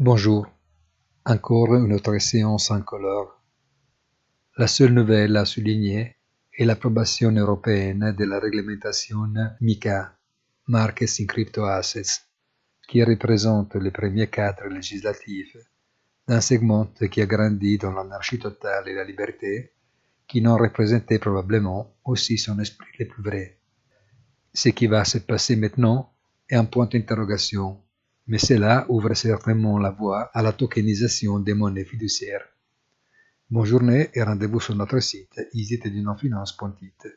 Bonjour. Encore une autre séance incolore. La seule nouvelle à souligner est l'approbation européenne de la réglementation MICA, Markets in Crypto Assets, qui représente le premier cadre législatif d'un segment qui a grandi dans l'anarchie totale et la liberté, qui n'en représentait probablement aussi son esprit le plus vrai. Ce qui va se passer maintenant est un point d'interrogation mais cela ouvre certainement la voie à la tokenisation des monnaies fiduciaires. Bonne journée et rendez-vous sur notre site easytedinonfinance.it.